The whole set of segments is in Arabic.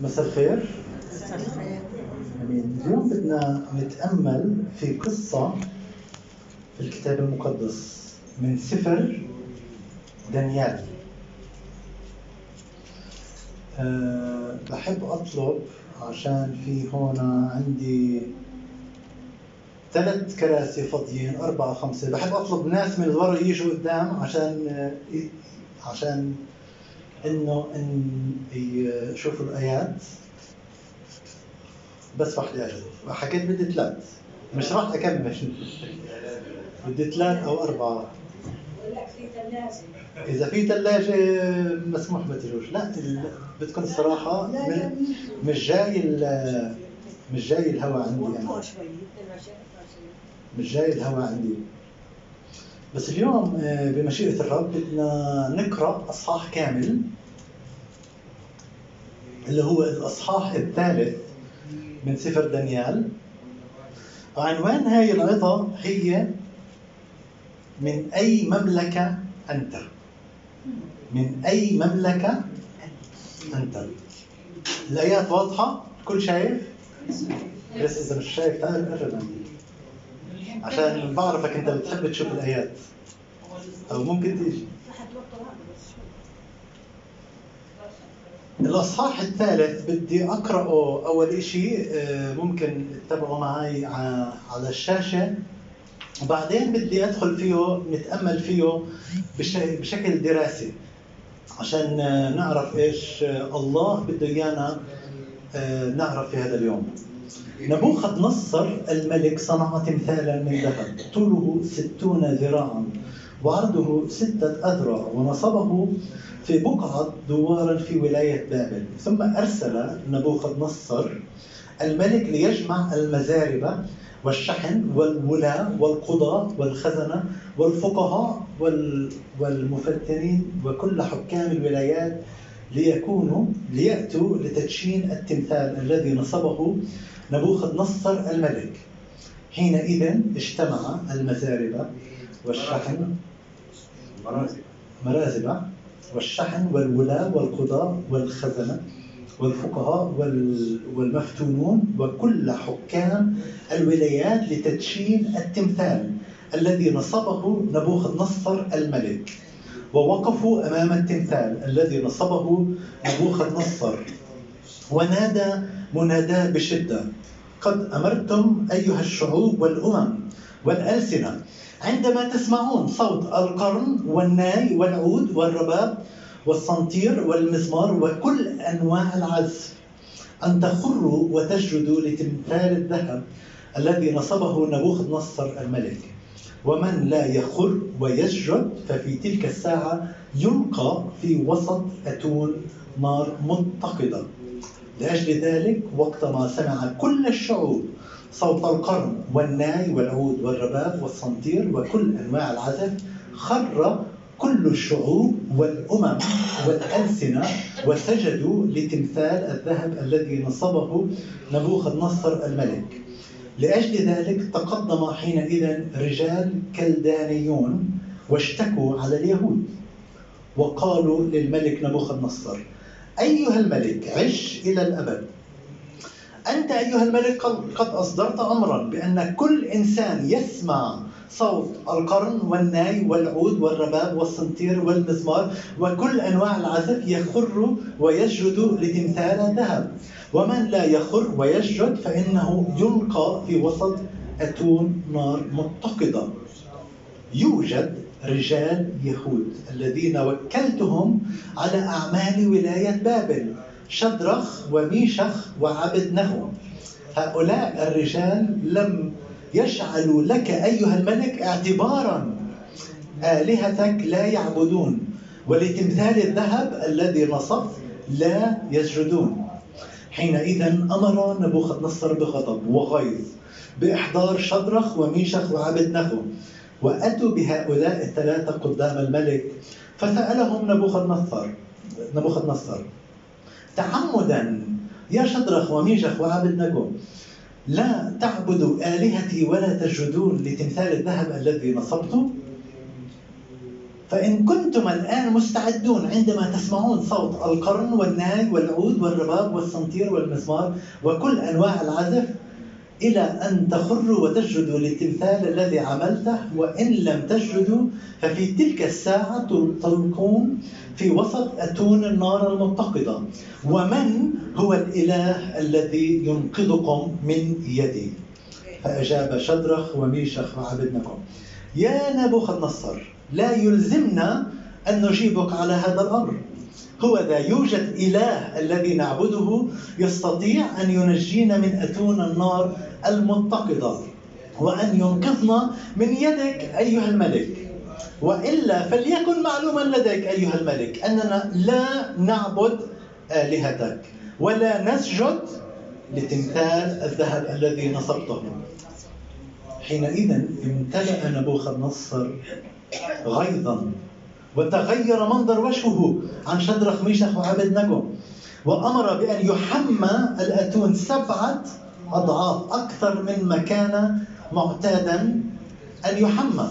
مساء الخير. امين اليوم بدنا نتأمل في قصة في الكتاب المقدس من سفر دانيال. أه بحب أطلب عشان في هون عندي ثلاث كراسي فاضيين أربعة خمسة. بحب أطلب ناس من ورا يجوا قدام عشان عشان إنه إن يشوفوا الآيات بس وحدة أجل حكيت بدي ثلاث. مش راح أكمل. بدي ثلاث أو أربعة. إذا في ثلاجة مسموح ما تجوش. لا بدكم الصراحة مش جاي مش جاي الهواء عندي. أنا مش جاي الهواء عندي. بس اليوم آه، بمشيئة الرب بدنا نقرأ أصحاح كامل. اللي هو الأصحاح الثالث من سفر دانيال. عنوان هاي العظة هي من أي مملكة أنت؟ من أي مملكة أنت؟ الآيات واضحة؟ كل شايف؟ بس إذا مش شايف تعال قرب عندي عشان بعرفك أنت بتحب تشوف الآيات. أو ممكن تيجي. الإصحاح الثالث بدي أقرأه أول شيء آه، ممكن تتابعوا معي على الشاشة. وبعدين بدي أدخل فيه نتأمل فيه بشكل دراسي عشان نعرف إيش الله بده إيانا آه، نعرف في هذا اليوم. نبوخذ نصر الملك صنع تمثالا من ذهب طوله ستون ذراعا وعرضه ستة أذرع ونصبه في بقعة دوارا في ولاية بابل ثم أرسل نبوخذ نصر الملك ليجمع المزاربة والشحن والولاة والقضاة والخزنة والفقهاء والمفتنين وكل حكام الولايات ليكونوا ليأتوا لتدشين التمثال الذي نصبه نبوخذ نصر الملك. حينئذ اجتمع المزاربة والشحن مرازبة والشحن والولاة والقضاة والخزنة والفقهاء والمفتونون وكل حكام الولايات لتدشين التمثال الذي نصبه نبوخذ نصر الملك ووقفوا أمام التمثال الذي نصبه نبوخذ نصر ونادى مناداه بشدة قد أمرتم أيها الشعوب والأمم والألسنة عندما تسمعون صوت القرن والناي والعود والرباب والصنطير والمزمار وكل أنواع العزف أن تخروا وتسجدوا لتمثال الذهب الذي نصبه نبوخذ نصر الملك. ومن لا يخر ويسجد ففي تلك الساعة يلقى في وسط أتون نار متقدة. لأجل ذلك وقتما سمع كل الشعوب صوت القرن والناي والعود والرباب والصنطير وكل أنواع العزف خر كل الشعوب والأمم والألسنة وسجدوا لتمثال الذهب الذي نصبه نبوخذ نصر الملك. لأجل ذلك تقدم حينئذ رجال كلدانيون واشتكوا على اليهود وقالوا للملك نبوخذ نصر أيها الملك عش إلى الأبد أنت أيها الملك قد أصدرت أمرا بأن كل إنسان يسمع صوت القرن والناي والعود والرباب والصنطير والمزمار وكل أنواع العزف يخر ويسجد لتمثال ذهب. ومن لا يخر ويسجد فإنه يلقى في وسط أتون نار متقدة. يوجد رجال يهود الذين وكلتهم على أعمال ولاية بابل. شدرخ وميشخ وعبد نهو هؤلاء الرجال لم يجعلوا لك أيها الملك اعتبارا. آلهتك لا يعبدون ولتمثال الذهب الذي نصبت لا يسجدون. حينئذ أمر نبوخذ نصر بغضب وغيظ بإحضار شدرخ وميشخ وعبد نخو وأتوا بهؤلاء الثلاثة قدام الملك فسألهم نبوخذ نصر نبوخذ نصر. تعمدا. يا شدرخ وميشخ وعبد نخو لا تعبدوا آلهتي ولا تسجدون لتمثال الذهب الذي نصبته فإن كنتم الآن مستعدون عندما تسمعون صوت القرن والناي والعود والرباب والسنطير والمزمار وكل أنواع العزف إلى أن تخروا وتسجدوا للتمثال الذي عملته وإن لم تسجدوا ففي تلك الساعة تلقون في وسط أتون النار المتقدة. ومن هو الإله الذي ينقذكم من يدي؟ فأجاب شدرخ وميشخ وعبدنكم يا نبوخذ نصر لا يلزمنا أن نجيبك على هذا الأمر. هو ذا يوجد إله الذي نعبده يستطيع أن ينجينا من أتون النار المتقدة وأن ينقذنا من يدك أيها الملك. وإلا فليكن معلوما لديك أيها الملك أننا لا نعبد آلهتك ولا نسجد لتمثال الذهب الذي نصبته. حينئذ امتلأ نبوخذ نصر غيظا وتغير منظر وجهه عن شدرخ ميشخ وعبد نجو وأمر بأن يحمى الأتون سبعة أضعاف أكثر مما كان معتادا أن يحمى.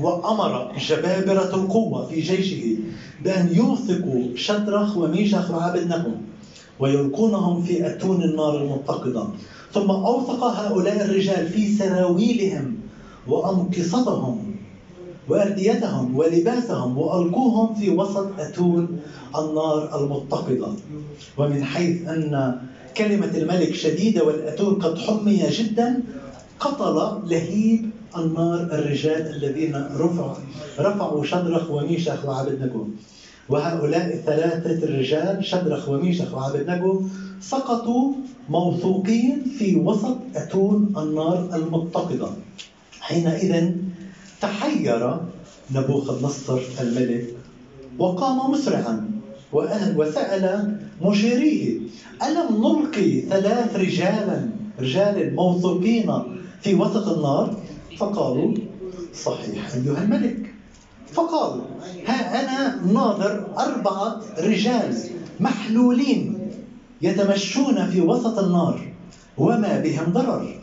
وأمر جبابرة القوة في جيشه بأن يوثقوا شدرخ وميشخ وعبد نجو ويلقونهم في أتون النار المتقدة ثم أوثق هؤلاء الرجال في سراويلهم وأمقصتهم وأرديتهم ولباسهم وألقوهم في وسط أتون النار المتقدة ومن حيث أن كلمة الملك شديدة والأتون قد حمي جدا قتل لهيب النار الرجال الذين رفعوا رفعوا شدرخ وميشخ وعبد نجو وهؤلاء الثلاثة الرجال شدرخ وميشخ وعبد نجو سقطوا موثوقين في وسط أتون النار المتقدة. حينئذ تحير نبوخذ نصر الملك وقام مسرعا. وسأل مشيريه ألم نلقي ثلاث رجالا رجال موثوقين في وسط النار؟ فقالوا صحيح أيها الملك. فقالوا ها أنا ناظر أربعة رجال محلولين يتمشون في وسط النار وما بهم ضرر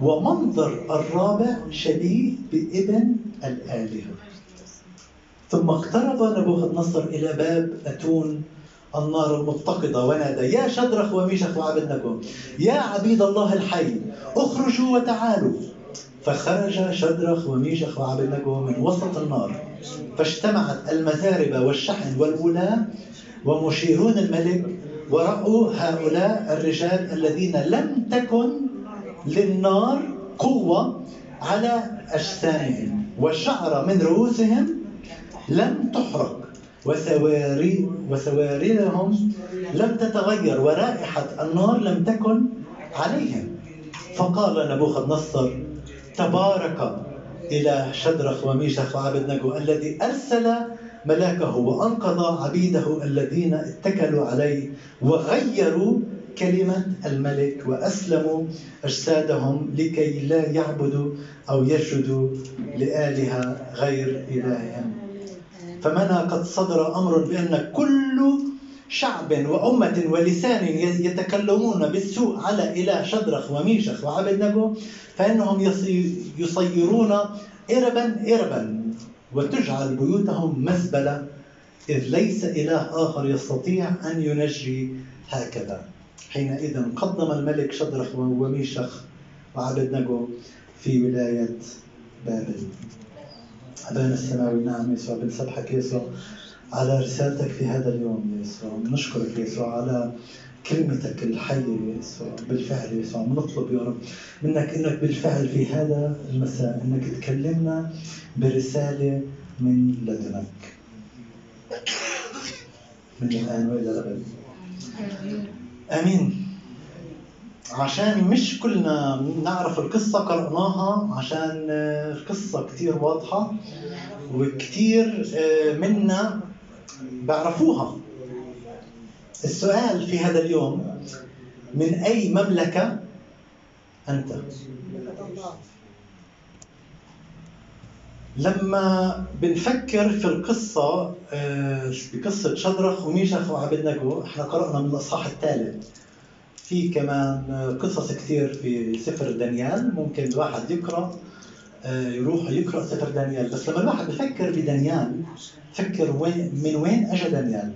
ومنظر الرابع شبيه بابن الآلهة. ثم اقترب نبوخذ نصر إلى باب أتون النار المتقدة ونادى يا شدرخ وميشخ وعبدنكم يا عبيد الله الحي اخرجوا وتعالوا. فخرج شدرخ وميشخ وعبدنكم من وسط النار فاجتمعت المزاربة والشحن والولاة ومشيرون الملك ورأوا هؤلاء الرجال الذين لم تكن للنار قوة على أجسامهم والشعر من رؤوسهم لم تحرق. وسواري وسواريهم لم تتغير ورائحة النار لم تكن عليهم. فقال نبوخذ نصر تبارك إلى شدرخ وميشخ وعبد نجو الذي أرسل ملاكه وأنقذ عبيده الذين اتكلوا عليه وغيروا كلمة الملك وأسلموا أجسادهم لكي لا يعبدوا أو يسجدوا لآلهة غير إلههم. فمنى قد صدر أمر بأن كل شعب وأمة ولسان يتكلمون بالسوء على إله شدرخ وميشخ وعبد نجو فإنهم يصيرون إربا إربا وتجعل بيوتهم مزبلة إذ ليس إله آخر يستطيع أن ينجي هكذا. حينئذ قدم الملك شدرخ وميشخ وعبد نجو في ولاية بابل. أبانا السماوي نعم يسوع بنسبحك يسوع على رسالتك في هذا اليوم يسوع. بنشكرك يسوع على كلمتك الحية يسوع بالفعل يسوع. بنطلب يا رب منك إنك بالفعل في هذا المساء إنك تكلمنا برسالة من لدنك. من الآن وإلى الأبد. آمين. عشان مش كلنا نعرف القصة قرأناها عشان القصة كتير واضحة وكتير منا بيعرفوها السؤال في هذا اليوم من أي مملكة أنت؟ لما بنفكر في القصة بقصة شدرخ وميشخ وعبد نجو إحنا قرأنا من الإصحاح الثالث في كمان قصص كثير في سفر دانيال. ممكن الواحد يقرأ آه، يروح يقرأ سفر دانيال. بس لما الواحد بفكر بدانيال فكر وين من وين اجى دانيال؟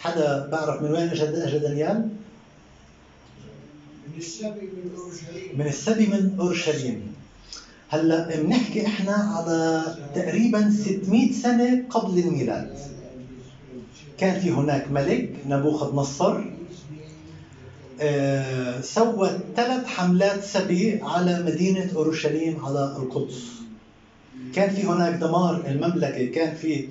حدا بعرف من وين اجى اجى دانيال؟ من السبي من أورشليم. من السبي من أورشليم. هلا بنحكي إحنا على تقريبا 600 سنة قبل الميلاد. كان في هناك ملك نبوخذ نصر. آه، سوى ثلاث حملات سبي على مدينة أورشليم على القدس. كان في هناك دمار المملكة كان في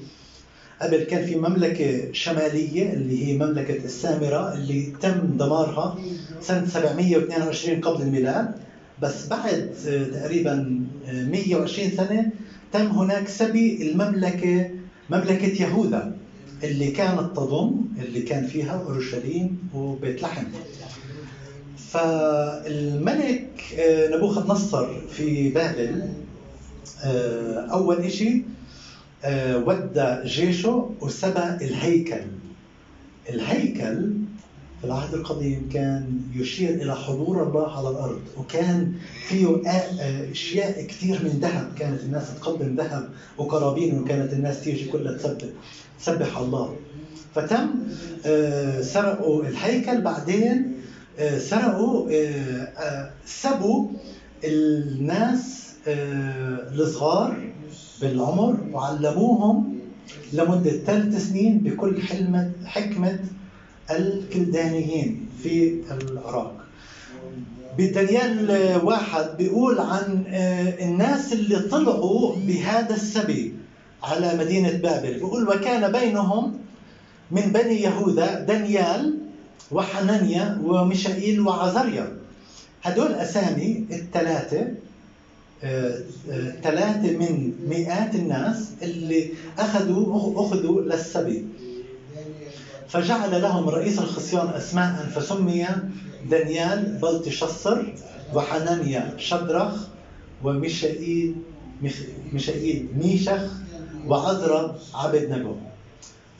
قبل كان في مملكة شمالية اللي هي مملكة السامرة اللي تم دمارها سنة 722 قبل الميلاد. بس بعد آه، تقريبا آه، 120 سنة تم هناك سبي المملكة مملكة يهوذا. اللي كانت تضم اللي كان فيها أورشليم وبيت لحم فالملك آه، نبوخذ نصر في بابل آه، أول شيء ودى جيشه وسبى الهيكل. الهيكل في العهد القديم كان يشير إلى حضور الله على الأرض وكان فيه آه، أشياء كثير من ذهب كانت الناس تقدم ذهب وقرابين وكانت الناس تيجي كلها تسبح. تسبح الله. فتم آه، سرقوا الهيكل بعدين آه، سرقوا آه، سبوا الناس الصغار بالعمر وعلموهم لمدة ثلاث سنين بكل حلمة حكمة الكلدانيين في العراق. بدانيال واحد بيقول عن الناس اللي طلعوا بهذا السبي على مدينة بابل. بيقول وكان بينهم من بني يهوذا دانيال وحنانيا وميشائيل وعزريا. هدول أسامي الثلاثة آه، آه، ثلاثة من مئات الناس اللي أخذوا أخذوا للسبي. فجعل لهم رئيس الخصيان أسماء فسمي دانيال بلتشصر وحنانيا شدرخ وميشائيل ميشائيل ميشخ وعزرا عبد نجو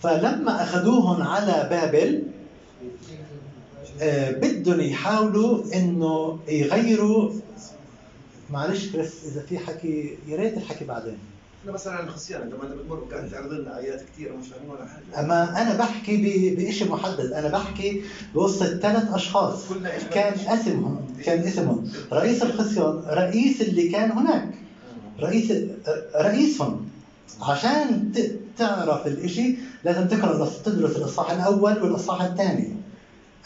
فلما أخذوهم على بابل آه، بدهم يحاولوا إنه يغيروا. معلش بس إذا في حكي يا ريت الحكي بعدين. إحنا مثلا الخصيان لما إنت بتمر وكانت تعرض لنا ايات كثيره مش فاهمين ولا حاجة. أما أنا بحكي بشيء محدد. أنا بحكي بوسط ثلاث أشخاص. كان؟ اسمهم كان اسمهم رئيس الخصيان رئيس اللي كان هناك. رئيس رئيسهم. عشان تعرف الإشي لازم تقرأ تدرس الإصحاح الأول والإصحاح الثاني.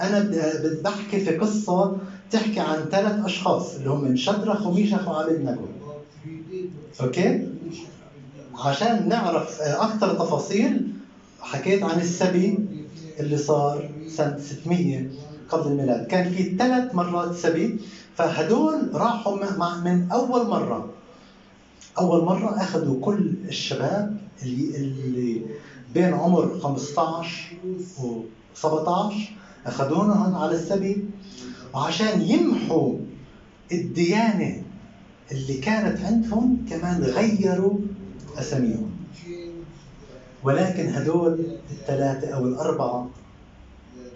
أنا بدي بحكي في قصة تحكي عن ثلاث أشخاص اللي هم شدرخ وميشخ وعبد نجو أوكي؟ عشان نعرف أكثر تفاصيل حكيت عن السبي اللي صار سنة 600 قبل الميلاد. كان في ثلاث مرات سبي فهدول راحوا مع- من أول مرة. أول مرة أخذوا كل الشباب اللي اللي بين عمر 15 و 17 اخذوهم على السبي وعشان يمحوا الديانة اللي كانت عندهم كمان غيروا أساميهم. ولكن هدول الثلاثة أو الأربعة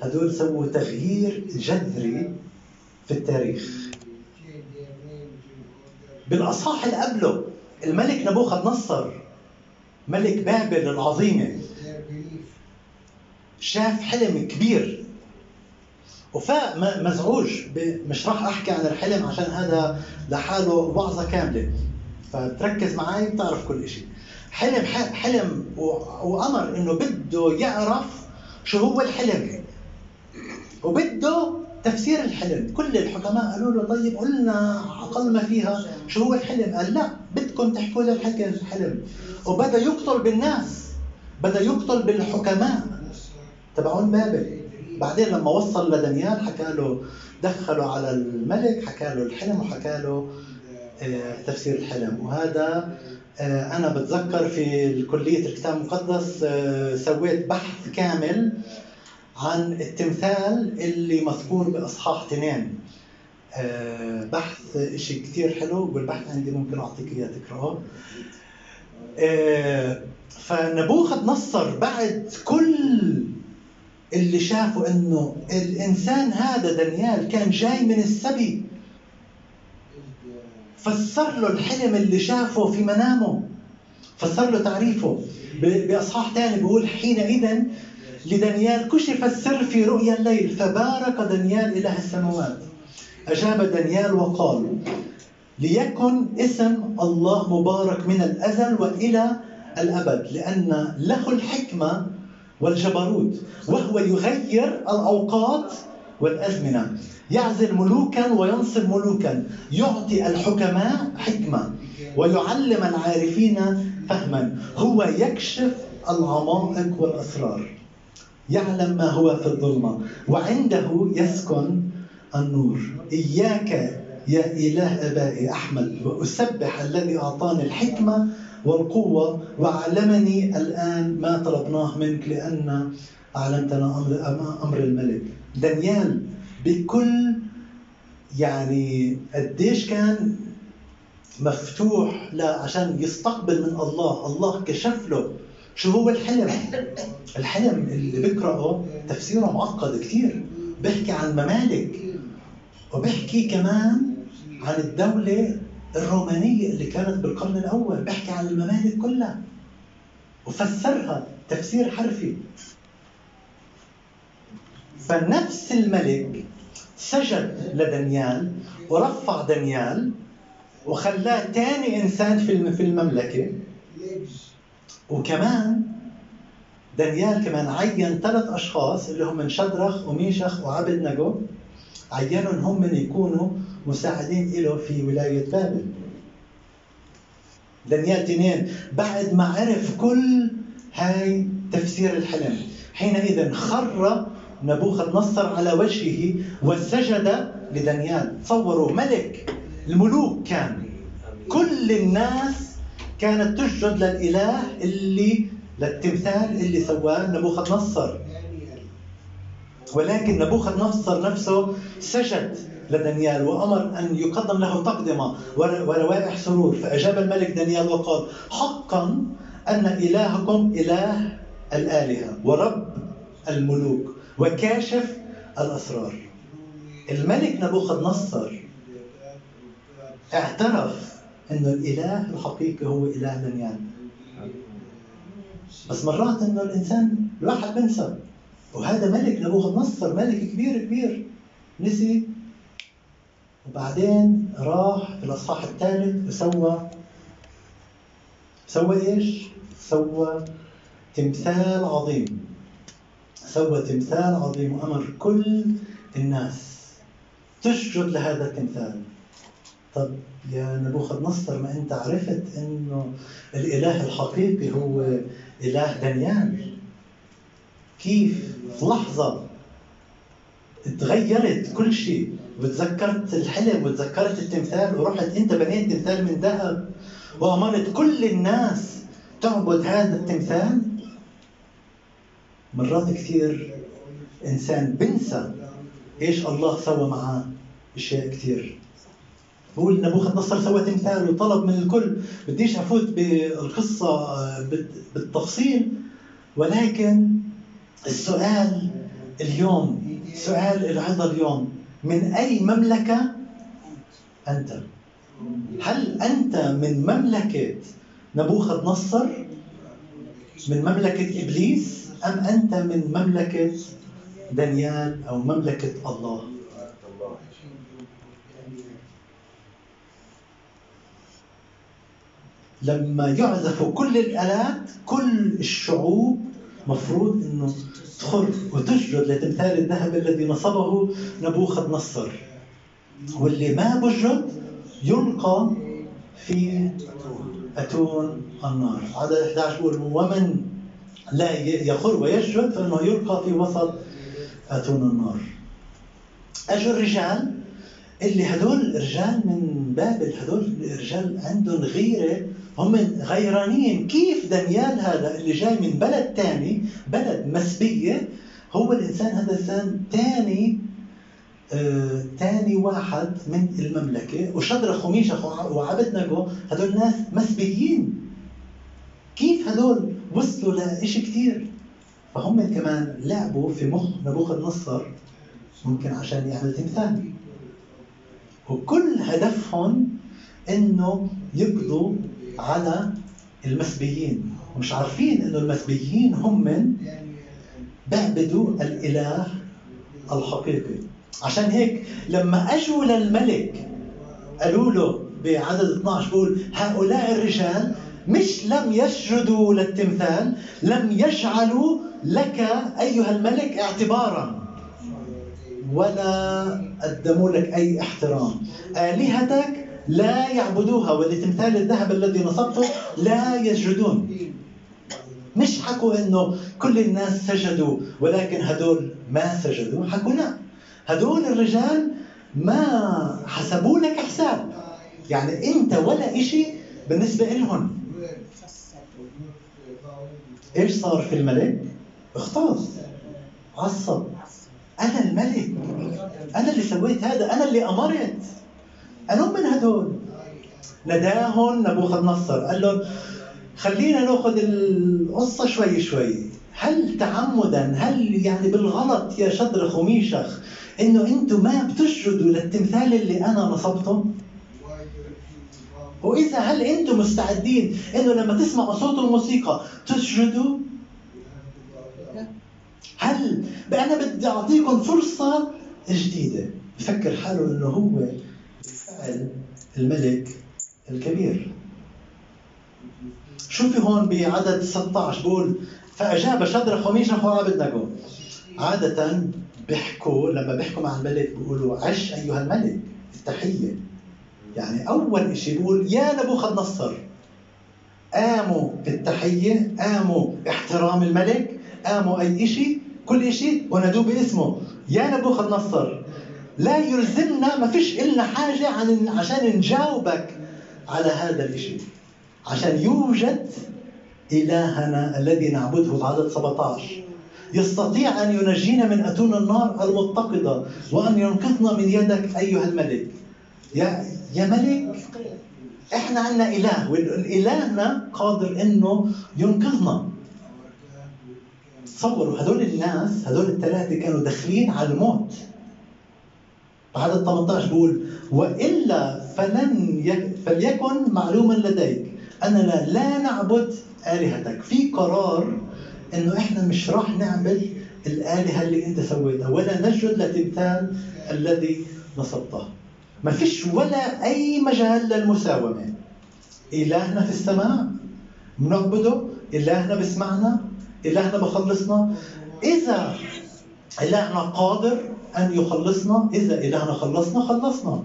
هدول سووا تغيير جذري في التاريخ. بالاصحاح اللي قبله الملك نبوخذ نصر ملك بابل العظيمه شاف حلم كبير. وفاق م- مزعوج مش راح أحكي عن الحلم عشان هذا لحاله وعظة كاملة. فتركز معي بتعرف كل شيء حلم حلم وأمر إنه بده يعرف شو هو الحلم. وبده تفسير الحلم. كل الحكماء قالوا له طيب قلنا أقل ما فيها شو هو الحلم. قال لا بدكم تحكوا لي الحلم. وبدأ يقتل بالناس بدأ يقتل بالحكماء. تبعون بابل. بعدين لما وصل لدانيال حكى له دخله على الملك حكى له الحلم وحكى له آه، تفسير الحلم. وهذا آه، أنا بتذكر في كليه الكتاب المقدس آه، سويت بحث كامل عن التمثال اللي مذكور بإصحاح اثنين. آه، بحث شيء كثير حلو والبحث عندي ممكن أعطيك إياه تقراه فنبوخذ نصر بعد كل اللي شافوا إنه الإنسان هذا دانيال كان جاي من السبي. فسر له الحلم اللي شافه في منامه. فسر له تعريفه. بإصحاح ثاني بيقول حينئذ لدانيال كشف السر في رؤيا الليل فبارك دانيال إله السماوات. أجاب دانيال وقال ليكن اسم الله مبارك من الأزل وإلى الأبد لأن له الحكمة والجبروت وهو يغير الأوقات والأزمنة. يعزل ملوكا وينصب ملوكا. يعطي الحكماء حكمة ويعلم العارفين فهما. هو يكشف العمائق والأسرار. يعلم ما هو في الظلمة. وعنده يسكن النور. إياك يا إله أبائي أحمد. وأسبح الذي أعطاني الحكمة والقوة وعلمني الآن ما طلبناه منك لأن اعلمتنا أمر أمر الملك. دانيال بكل يعني قديش كان مفتوح لا عشان يستقبل من الله. الله كشف له شو هو الحلم؟ الحلم اللي بقرأه تفسيره معقد كثير. بيحكي عن ممالك وبيحكي كمان عن الدولة الرومانية اللي كانت بالقرن الأول. بيحكي عن الممالك كلها. وفسرها تفسير حرفي. فنفس الملك سجد لدانيال ورفع دانيال وخلاه ثاني إنسان في في المملكة. وكمان دانيال كمان عين ثلاث أشخاص اللي هم شدرخ وميشخ وعبد نجو عينهم هم من يكونوا مساعدين له في ولاية بابل. دانيال تنين بعد ما عرف كل هاي تفسير الحلم حينئذ خر نبوخذ نصر على وجهه وسجد لدانيال. تصوروا ملك الملوك كان. كل الناس كانت تسجد للإله اللي للتمثال اللي سواه نبوخذ نصر ولكن نبوخذ نصر نفسه سجد لدانيال وأمر أن يقدم له تقدمة وروائح سرور. فأجاب الملك دانيال وقال حقا أن إلهكم إله الآلهة ورب الملوك وكاشف الأسرار. الملك نبوخذ نصر اعترف إنه الإله الحقيقي هو إله دانيال بس مرات إنه الإنسان الواحد بنسى وهذا ملك نبوخذ نصر ملك كبير كبير. نسي. وبعدين راح في الاصحاح الثالث وسوى. سوى إيش؟ سوى تمثال عظيم. سوى تمثال عظيم وأمر كل الناس تسجد لهذا التمثال. طب يا نبوخذ نصر ما انت عرفت انه الإله الحقيقي هو إله دانيال. كيف في لحظة تغيرت كل شيء وتذكرت الحلم وتذكرت التمثال ورحت انت بنيت تمثال من ذهب وأمرت كل الناس تعبد هذا التمثال؟ مرات كثير إنسان بنسى إيش الله سوى معاه أشياء كثير. بقول نبوخذ نصر سوى تمثال وطلب من الكل بديش أفوت بالقصة آه، بالتفصيل ولكن السؤال اليوم سؤال العظة اليوم من أي مملكة أنت؟ هل أنت من مملكة نبوخذ نصر؟ من مملكة إبليس؟ أم أنت من مملكة دانيال أو مملكة الله؟ لما يعزفوا كل الآلات كل الشعوب مفروض إنه تخر وتسجد لتمثال الذهب الذي نصبه نبوخذ نصر. واللي ما بسجد يلقى في أتون النار. عدد 11 بيقول ومن لا يخر ويسجد فإنه يلقى في وسط أتون النار. اجوا الرجال اللي هدول رجال من بابل هدول رجال عندهم غيرة هم غيرانين. كيف دانيال هذا اللي جاي من بلد ثاني بلد مسبية هو الإنسان هذا إنسان ثاني ثاني آه واحد من المملكة. وشدرخ وميشخ وعبد نجو هدول ناس مسبيين. كيف هدول وصلوا لإشي كثير فهم كمان لعبوا في مخ نبوخذ نصر ممكن عشان يعمل تمثال وكل هدفهم إنه يقضوا على المسبيين مش عارفين إنه المسبيين هم من بيعبدوا الإله الحقيقي. عشان هيك لما أجوا للملك قالوا له بعدد 12 بقول هؤلاء الرجال مش لم يسجدوا للتمثال لم يجعلوا لك أيها الملك اعتبارا. ولا قدموا لك أي احترام. آلهتك لا يعبدوها ولتمثال الذهب الذي نصبته لا يسجدون. مش حكوا إنه كل الناس سجدوا ولكن هدول ما سجدوا حكوا لا. هدول الرجال ما حسبوا لك حساب. يعني أنت ولا إشي بالنسبة لهم إيش صار في الملك؟ اغتاظ عصب. أنا الملك. أنا اللي سويت هذا أنا اللي أمرت. أنا من هدول؟ نداهم نبوخذ نصر. قال لهم خلينا ناخذ القصة شوي شوي. هل تعمدا؟ هل يعني بالغلط يا شدرخ وميشخ إنه أنتم ما بتسجدوا للتمثال اللي أنا نصبته؟ وإذا هل أنتم مستعدين إنه لما تسمعوا صوت الموسيقى تسجدوا هل أنا بدي أعطيكم فرصة جديدة؟ بفكر حاله إنه هو الملك الكبير. شوفي هون بعدد 16 بقول فأجاب شدرخ وميشخ وعبد نجو عادة بيحكوا لما بيحكوا مع الملك بيقولوا عش أيها الملك التحية. يعني أول شيء بيقول يا نبوخذ نصر. قاموا بالتحية قاموا احترام الملك قاموا أي شيء كل شيء ونادوه باسمه. يا نبوخذ نصر. لا يلزمنا ما فيش إلنا حاجة عن عشان نجاوبك على هذا الشيء عشان يوجد إلهنا الذي نعبده بعدد 17 يستطيع أن ينجينا من أتون النار المتقدة وأن ينقذنا من يدك أيها الملك. يا يا ملك إحنا عندنا إله والإلهنا قادر إنه ينقذنا. تصوروا هدول الناس هدول الثلاثة كانوا داخلين على الموت. بعدد 18 بيقول وإلا فلن ي... فليكن معلوما لديك أننا لا نعبد آلهتك. في قرار إنه إحنا مش راح نعبد الآلهة اللي أنت سويتها ولا نسجد لتمثال الذي نصبته. ما فيش ولا أي مجال للمساومة. إلهنا في السماء بنعبده إلهنا بسمعنا. إلهنا بخلصنا. إذا إلهنا قادر أن يخلصنا إذا إلهنا خلصنا خلصنا.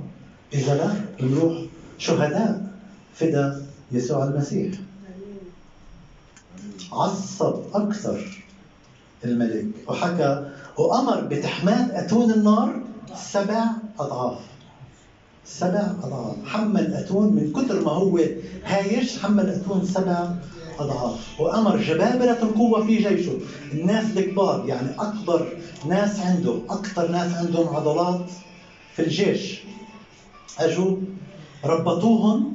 إذا لا بنروح شهداء. فدا يسوع المسيح. عصب أكثر الملك. وحكى وأمر بتحمات أتون النار سبع أضعاف. سبع أضعاف. حمل أتون من كثر ما هو هايش حمل أتون سبع اضعاف وأمر جبابرة القوة في جيشه. الناس الكبار يعني أكبر ناس عنده أكثر ناس عندهم عضلات في الجيش. اجوا ربطوهم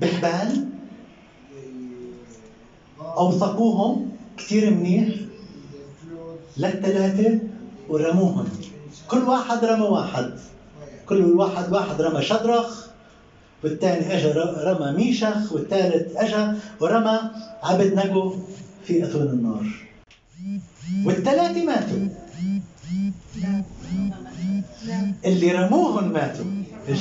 بحبال أوثقوهم كثير منيح للثلاثه ورموهم. كل واحد رمى واحد. كل واحد واحد رمى شدرخ والثاني اجى رمى ميشخ والثالث اجى ورمى عبد نجو في أتون النار. والثلاثه ماتوا. اللي رموهم ماتوا.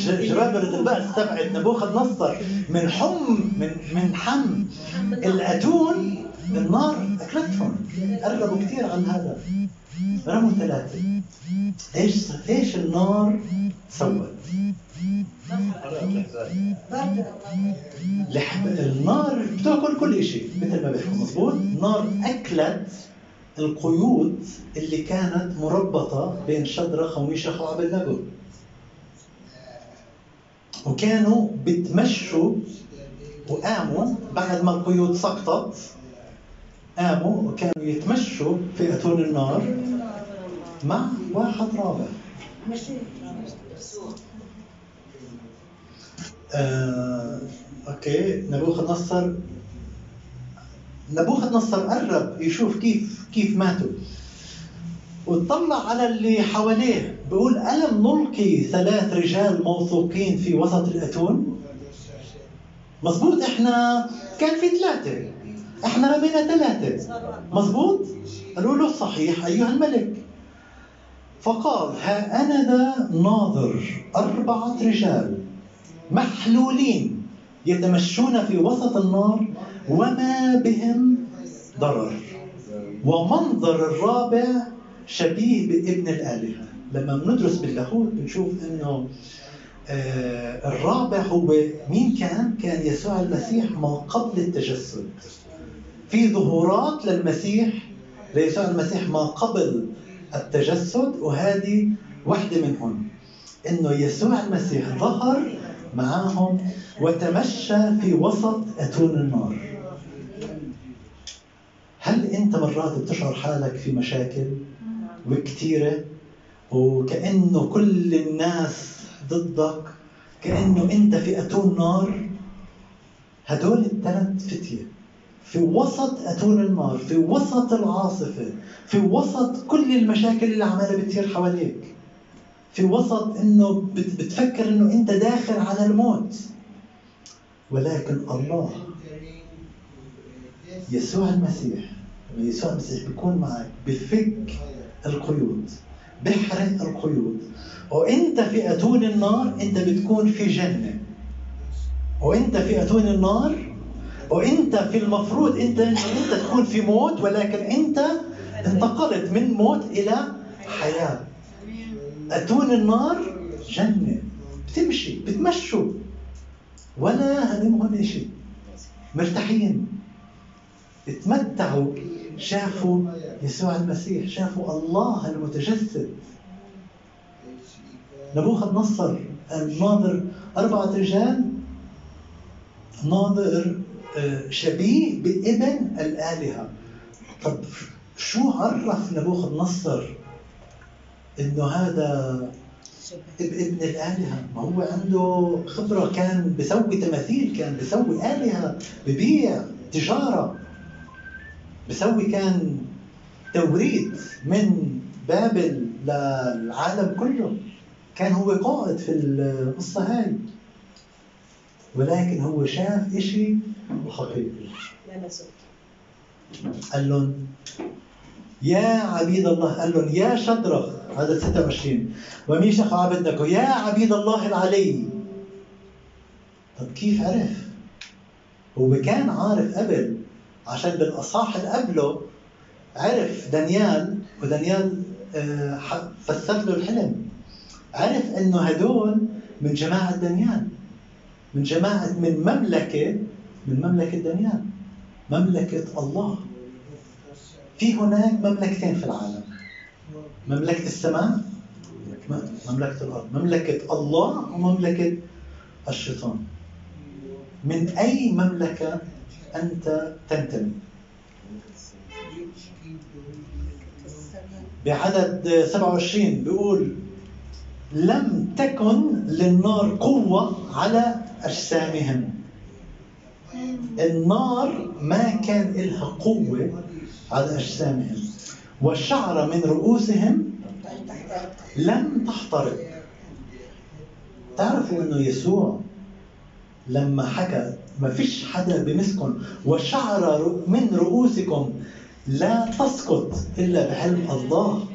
جبابرة البأس تبعت نبوخذ نصر من حم من من حم. الأتون النار أكلتهم قربوا كثير عن هذا. رموا ثلاثة. إيش إيش النار سوت؟ لحب النار بتأكل كل شيء مثل ما بيحكوا مضبوط النار أكلت القيود اللي كانت مربطة بين شدرخ وميشخ وعبد نجو وكانوا بتمشوا وقاموا بعد ما القيود سقطت قاموا وكانوا يتمشوا في أتون النار مع واحد رابع. آه، أوكي. نبوخذ نصر نبوخذ نصر قرب يشوف كيف كيف ماتوا. وطلع على اللي حواليه. بيقول ألم نلقي ثلاث رجال موثوقين في وسط الأتون؟ مزبوط إحنا كان في ثلاثة. إحنا رمينا ثلاثة. مزبوط قالوا له صحيح أيها الملك. فقال ها أنا ذا ناظر أربعة رجال محلولين يتمشون في وسط النار وما بهم ضرر. ومنظر الرابع شبيه بابن الآلهة. لما بندرس باللاهوت بنشوف إنه آه الرابع هو مين كان؟ كان يسوع المسيح ما قبل التجسد. في ظهورات للمسيح ليسوع المسيح ما قبل التجسد وهذه واحدة منهم. إنه يسوع المسيح ظهر معهم وتمشى في وسط أتون النار. هل أنت مرات بتشعر حالك في مشاكل وكثيرة؟ وكأنه كل الناس ضدك كأنه أنت في أتون نار هدول الثلاث فتية. في وسط أتون النار في وسط العاصفة في وسط كل المشاكل اللي عمالة بتصير حواليك. في وسط إنه بتفكر إنه أنت داخل على الموت. ولكن الله يسوع المسيح يسوع المسيح بيكون معك بفك القيود بحرق القيود. وإنت في أتون النار إنت بتكون في جنة. وإنت في أتون النار وانت في المفروض انت انت تكون في موت ولكن انت انتقلت من موت إلى حياة. أتون النار؟ جنة. بتمشي بتمشوا. ولا هممهم شيء. مرتاحين. تمتعوا شافوا يسوع المسيح شافوا الله المتجسد. نبوخذ نصر الناظر أربعة رجال ناظر شبيه بابن الآلهة. طب شو عرف نبوخذ نصر إنه هذا ابن الآلهة؟ ما هو عنده خبرة كان بيسوي تماثيل كان بيسوي آلهة ببيع تجارة. بسوي كان توريد من بابل للعالم كله. كان هو قائد في القصة هاي. ولكن هو شاف إشي قال لهم يا عبيد الله قال لهم يا شدرخ هذا 26 وميشخ عبدنكو يا عبيد الله العلي. طب كيف عرف؟ هو كان عارف قبل عشان بالاصحاح اللي قبله عرف دانيال ودانيال آه، فسر له الحلم. عرف إنه هدول من جماعة دانيال من جماعة من مملكة من مملكة دانيال مملكة الله. في هناك مملكتين في العالم مملكة السماء مملكة الأرض مملكة الله ومملكة الشيطان. من أي مملكة أنت تنتمي؟ بعدد 27 بيقول لم تكن للنار قوة على أجسامهم. النار ما كان لها قوة على أجسامهم والشعر من رؤوسهم لم تحترق. تعرفوا أنه يسوع لما حكى ما فيش حدا بمسكن وشعر من رؤوسكم لا تسقط إلا بعلم الله.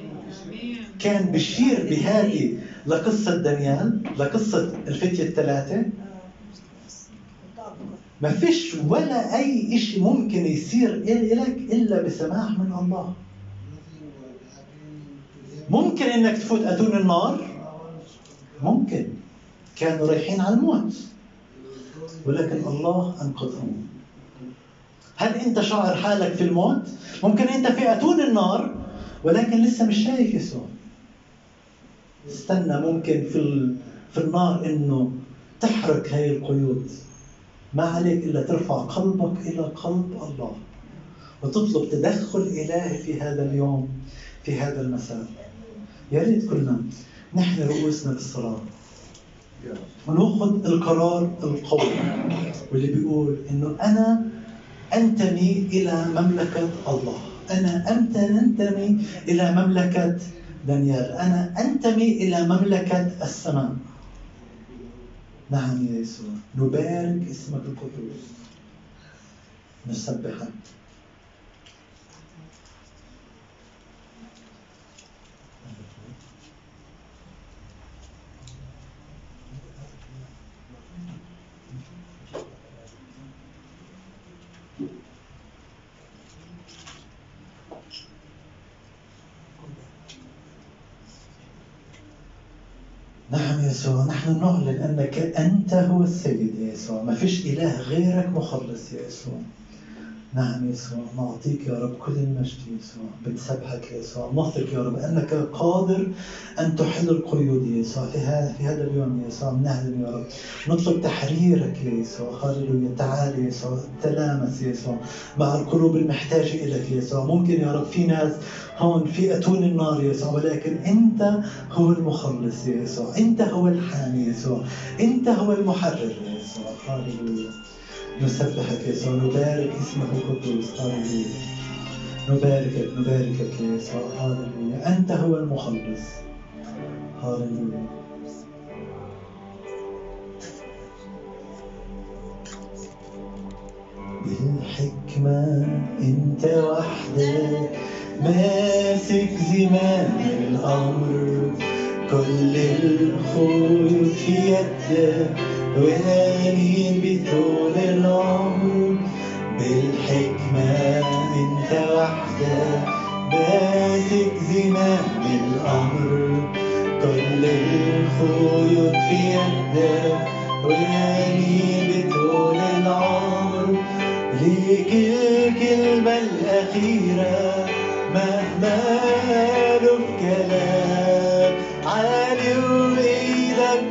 كان بشير بهذه لقصة دانيال لقصة الفتية الثلاثة. ما فيش ولا أي شيء ممكن يصير إلك إلا بسماح من الله. ممكن إنك تفوت أتون النار؟ ممكن. كانوا رايحين على الموت. ولكن الله أنقذهم. هل أنت شاعر حالك في الموت؟ ممكن أنت في أتون النار ولكن لسه مش شايف يسوع. استنى ممكن في في النار إنه تحرق هاي القيود. ما عليك إلا ترفع قلبك إلى قلب الله وتطلب تدخل إلهي في هذا اليوم في هذا المساء. يا ريت كلنا نحن رؤوسنا بالصلاه ونأخذ القرار القوي واللي بيقول إنه أنا أنتمي إلى مملكة الله. أنا انت أنتمي إلى مملكة دانيال. أنا أنتمي إلى مملكة السماء. نعم يا يسوع. نبارك اسمك القدوس. نسبحك نعم يسوع نحن نعلن أنك أنت هو السيد يا يسوع. ما فيش إله غيرك مخلص يا يسوع. نعم يسوع نعطيك يا رب كل المجد يسوع بنسبحك يسوع نثق يا رب أنك قادر أن تحل القيود يسوع في هذا في هذا اليوم يسوع نعلن يا رب نطلب تحريرك يا يسوع هللويا تعال يسوع تلامس يسوع مع القلوب المحتاجة إليك يا يسوع ممكن يا رب في ناس هون في أتون النار يسوع ولكن أنت هو المخلص يسوع أنت هو الحامي يسوع أنت هو المحرر يسوع هللويا نسبحك يا يسوع نبارك اسمك القدوس. هللويا نباركك نباركك يا يسوع هللويا أنت هو المخلص. هللويا بالحكمة أنت وحدك ماسك زمام الأمر. كل الخيوط في يدك. وآمين بطول العمر بالحكمة أنت وحدك ماسك زمام الأمر كل الخيوط في يدك وآمين بطول العمر. ليك الكلمة الأخيرة مهما قالوا الكلام عالي وإيدك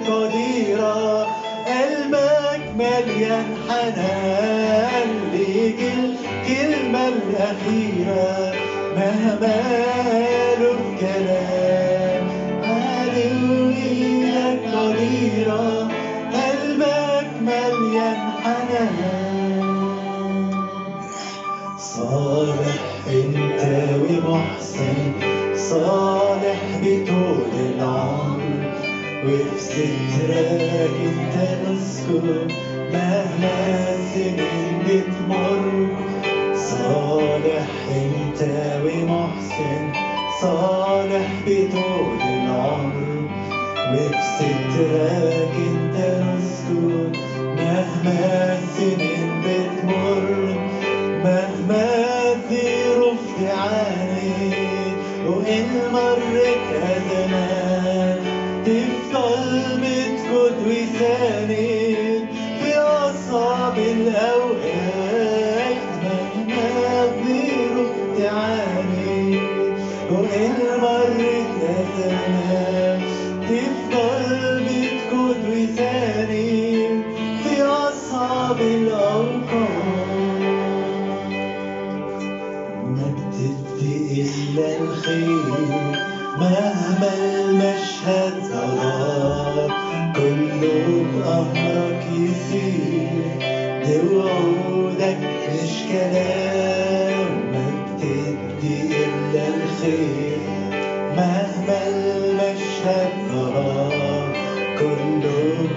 مليان حنان ليك الكلمة الأخيرة مهما قالوا الكلام وإيدك قديرة قلبك مليان حنان. صالح انت ومحسن صالح بطول العمر وفي سترك انت نسكن مهما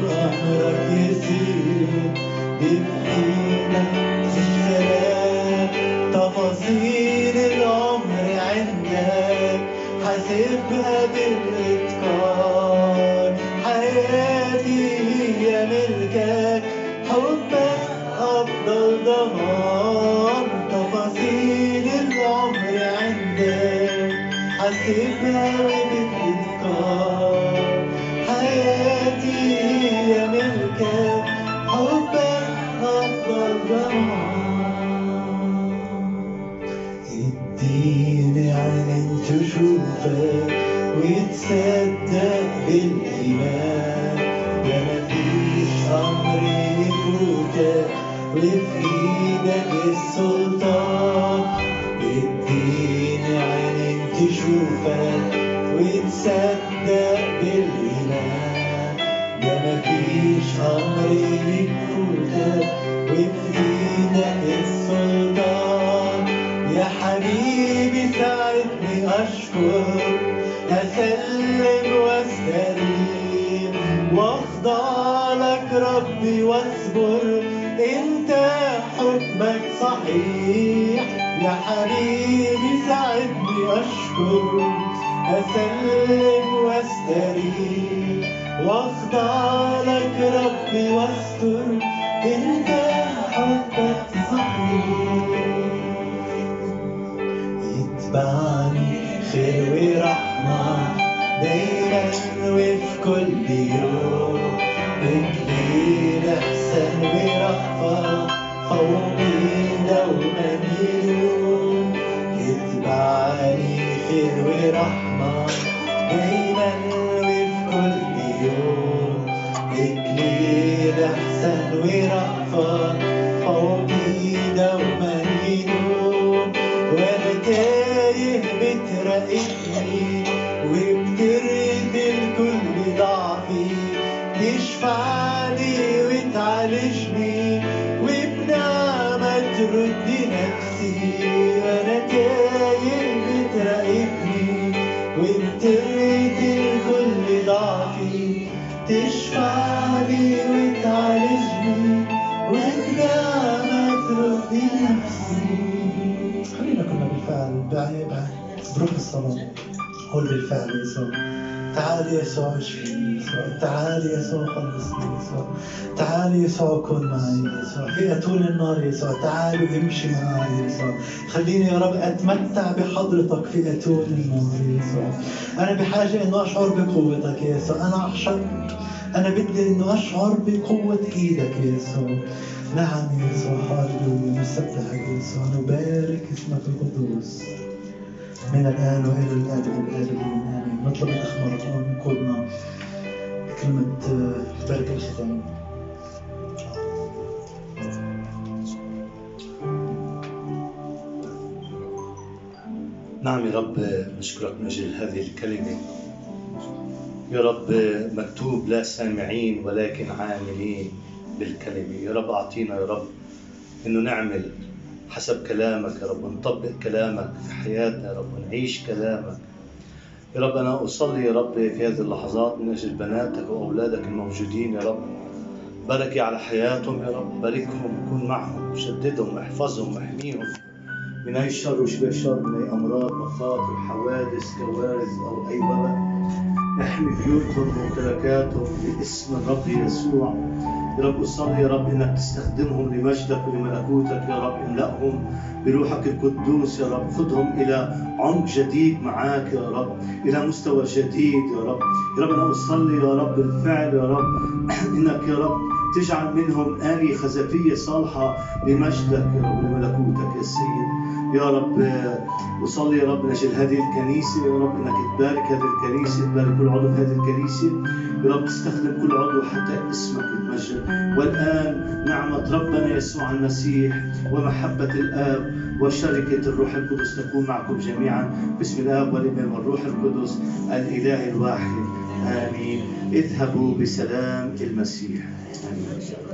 كله بأمرك يصير دي أسلم واستريم واخضع لك ربي واصبر. انت حكمك صحيح. يا حبيبي ساعدني اشكر أسلم واستريح واخضع لك ربي واستر. انت حبك صحيح. يتبعني خير ورحمة. دايما وفي كل يوم بتليل أحسن ورأفة فوقي دوما يدوم يتبعني خير ورحمة. دايما الصلاة قول بالفعل يسوع. تعال يسوع اشفيني يسوع. تعال يسوع خلصني يسوع. تعال يسوع كن معي يسوع. في أتون النار يسوع. تعال وامشي معي يسوع. خليني يا رب أتمتع بحضرتك في أتون النار يسوع. أنا بحاجة إنه أشعر بقوتك يسوع. أنا أحشر أنا بدي إنه أشعر بقوة إيدك يسوع. نعم يسوع. هاللويا نسبحك يسوع. نبارك اسمك القدوس. من الآن وإلى الأبد الآبدين آمين نطلب الأخ مرقون يقودنا كلمة آه، بركة الختام نعم يا رب نشكرك من أجل هذه الكلمة. يا رب مكتوب لا سامعين ولكن عاملين بالكلمة. يا رب أعطينا يا رب إنه نعمل حسب كلامك يا رب ونطبق كلامك في حياتنا يا رب ونعيش كلامك. يا رب أنا أصلي يا رب في هذه اللحظات من أجل بناتك وأولادك الموجودين يا رب. بركي على حياتهم يا رب باركهم كن معهم شددهم احفظهم احميهم من أي شر وشبه شر من أي أمراض مخاطر حوادث كوارث أو أي وباء احمي بيوتهم وممتلكاتهم باسم الرب يسوع. يا رب أصلي يا رب إنك تستخدمهم لمجدك ولملكوتك يا رب املأهم بروحك القدوس يا رب. خذهم إلى عمق جديد معاك يا رب إلى مستوى جديد يا رب. يا رب أنا أصلي يا رب بالفعل يا رب. إنك يا رب تجعل منهم آلية خزفية صالحة لمجدك يا رب ولملكوتك يا سيد. يا رب أصلي يا رب من أجل هذه الكنيسة. يا رب إنك تبارك هذه الكنيسة تبارك كل عضو في هذه الكنيسة. يا رب تستخدم كل عضو حتى اسمك يتمجد. والآن نعمة ربنا يسوع المسيح ومحبة الآب وشركة الروح القدس تكون معكم جميعا. باسم الآب والابن والروح القدس الإله الواحد. آمين. اذهبوا بسلام المسيح. آمين.